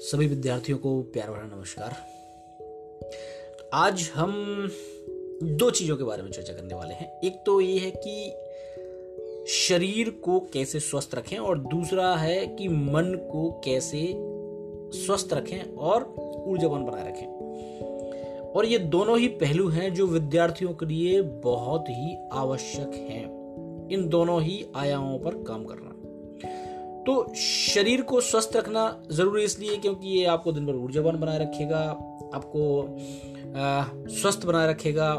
सभी विद्यार्थियों को प्यार भरा नमस्कार। आज हम दो चीज़ों के बारे में चर्चा करने वाले हैं। एक तो ये है कि शरीर को कैसे स्वस्थ रखें और दूसरा है कि मन को कैसे स्वस्थ रखें और ऊर्जावान बनाए रखें। और ये दोनों ही पहलू हैं जो विद्यार्थियों के लिए बहुत ही आवश्यक हैं। इन दोनों ही आयामों पर काम करना। तो शरीर को स्वस्थ रखना ज़रूरी इसलिए क्योंकि ये आपको दिन भर ऊर्जावान बनाए रखेगा, आपको स्वस्थ बनाए रखेगा।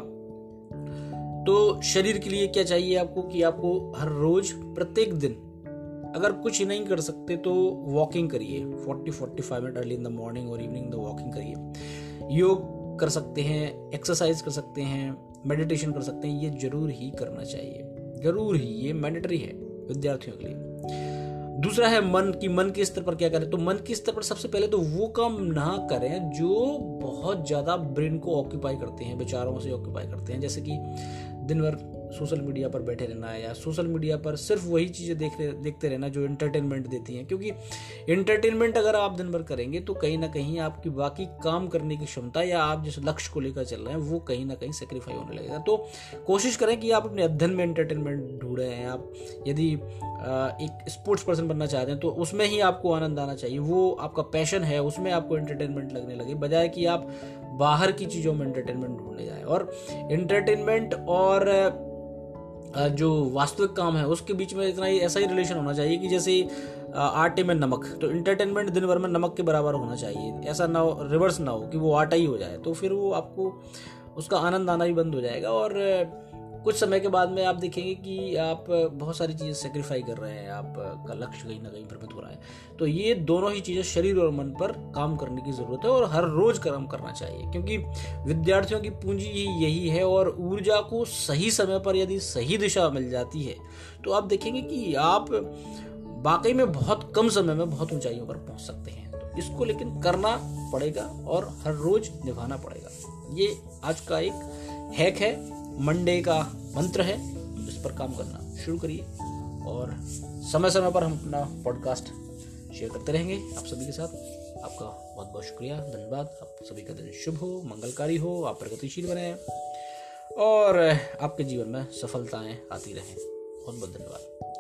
तो शरीर के लिए क्या चाहिए आपको कि आपको हर रोज प्रत्येक दिन अगर कुछ नहीं कर सकते तो वॉकिंग करिए। 40 45 minute early in the morning और इवनिंग द वॉकिंग करिए। योग कर सकते हैं एक्सरसाइज कर सकते हैं मेडिटेशन कर सकते हैं, ये ज़रूर ही करना चाहिए। ज़रूर ही, ये मैंडेटरी है विद्यार्थियों के लिए। दूसरा है मन की, मन के स्तर पर क्या करें? तो मन के स्तर पर सबसे पहले तो वो काम ना करें जो बहुत ज़्यादा ब्रेन को ऑक्यूपाई करते हैं, विचारों से ऑक्यूपाई करते हैं। जैसे कि दिन भर सोशल मीडिया पर बैठे रहना है या सोशल मीडिया पर सिर्फ़ वही चीज़ें देख देखते रहना जो इंटरटेनमेंट देती हैं। क्योंकि इंटरटेनमेंट अगर आप दिन भर करेंगे तो कहीं ना कहीं आपकी बाकी काम करने की क्षमता या आप जिस लक्ष्य को लेकर चल रहे हैं, वो कहीं ना कहीं सेक्रीफाई होने लगेगा। तो कोशिश करें कि आप अपने अध्ययन में इंटरटेनमेंट ढूंढे हैं आप। यदि एक स्पोर्ट्स पर्सन बनना चाहते हैं तो उसमें ही आपको आनंद आना चाहिए। वो आपका पैशन है, उसमें आपको एंटरटेनमेंट लगने लगे। बजाय कि आप बाहर की चीज़ों में एंटरटेनमेंट ढूँढने जाए। और एंटरटेनमेंट और जो वास्तविक काम है, उसके बीच में इतना ही, ऐसा ही रिलेशन होना चाहिए कि जैसे आटे में नमक। तो इंटरटेनमेंट दिन भर में नमक के बराबर होना चाहिए। ऐसा ना हो रिवर्स ना हो कि वो आटा ही हो जाए। तो फिर वो आपको, उसका आनंद आना भी बंद हो जाएगा। और कुछ समय के बाद में आप देखेंगे कि आप बहुत सारी चीज़ें सेक्रीफाई कर रहे हैं आपका लक्ष्य कहीं ना कहीं प्रमित हो रहा है। तो ये दोनों ही चीज़ें शरीर और मन पर काम करने की ज़रूरत है और हर रोज़ कर्म करना चाहिए, क्योंकि विद्यार्थियों की पूंजी ही यही है और ऊर्जा को सही समय पर यदि सही दिशा मिल जाती है तो आप देखेंगे कि आप वाकई में बहुत कम समय में बहुत ऊंचाइयों पर पहुँच सकते हैं। तो इसको लेकिन करना पड़ेगा और हर रोज निभाना पड़ेगा। ये आज का एक हैक है। मंडे का मंत्र है, इस पर काम करना शुरू करिए और समय समय पर हम अपना पॉडकास्ट शेयर करते रहेंगे आप सभी के साथ। आपका बहुत बहुत शुक्रिया, धन्यवाद। आप सभी का दिन शुभ हो, मंगलकारी हो, आप प्रगतिशील बने और आपके जीवन में सफलताएँ आती रहें। बहुत बहुत धन्यवाद।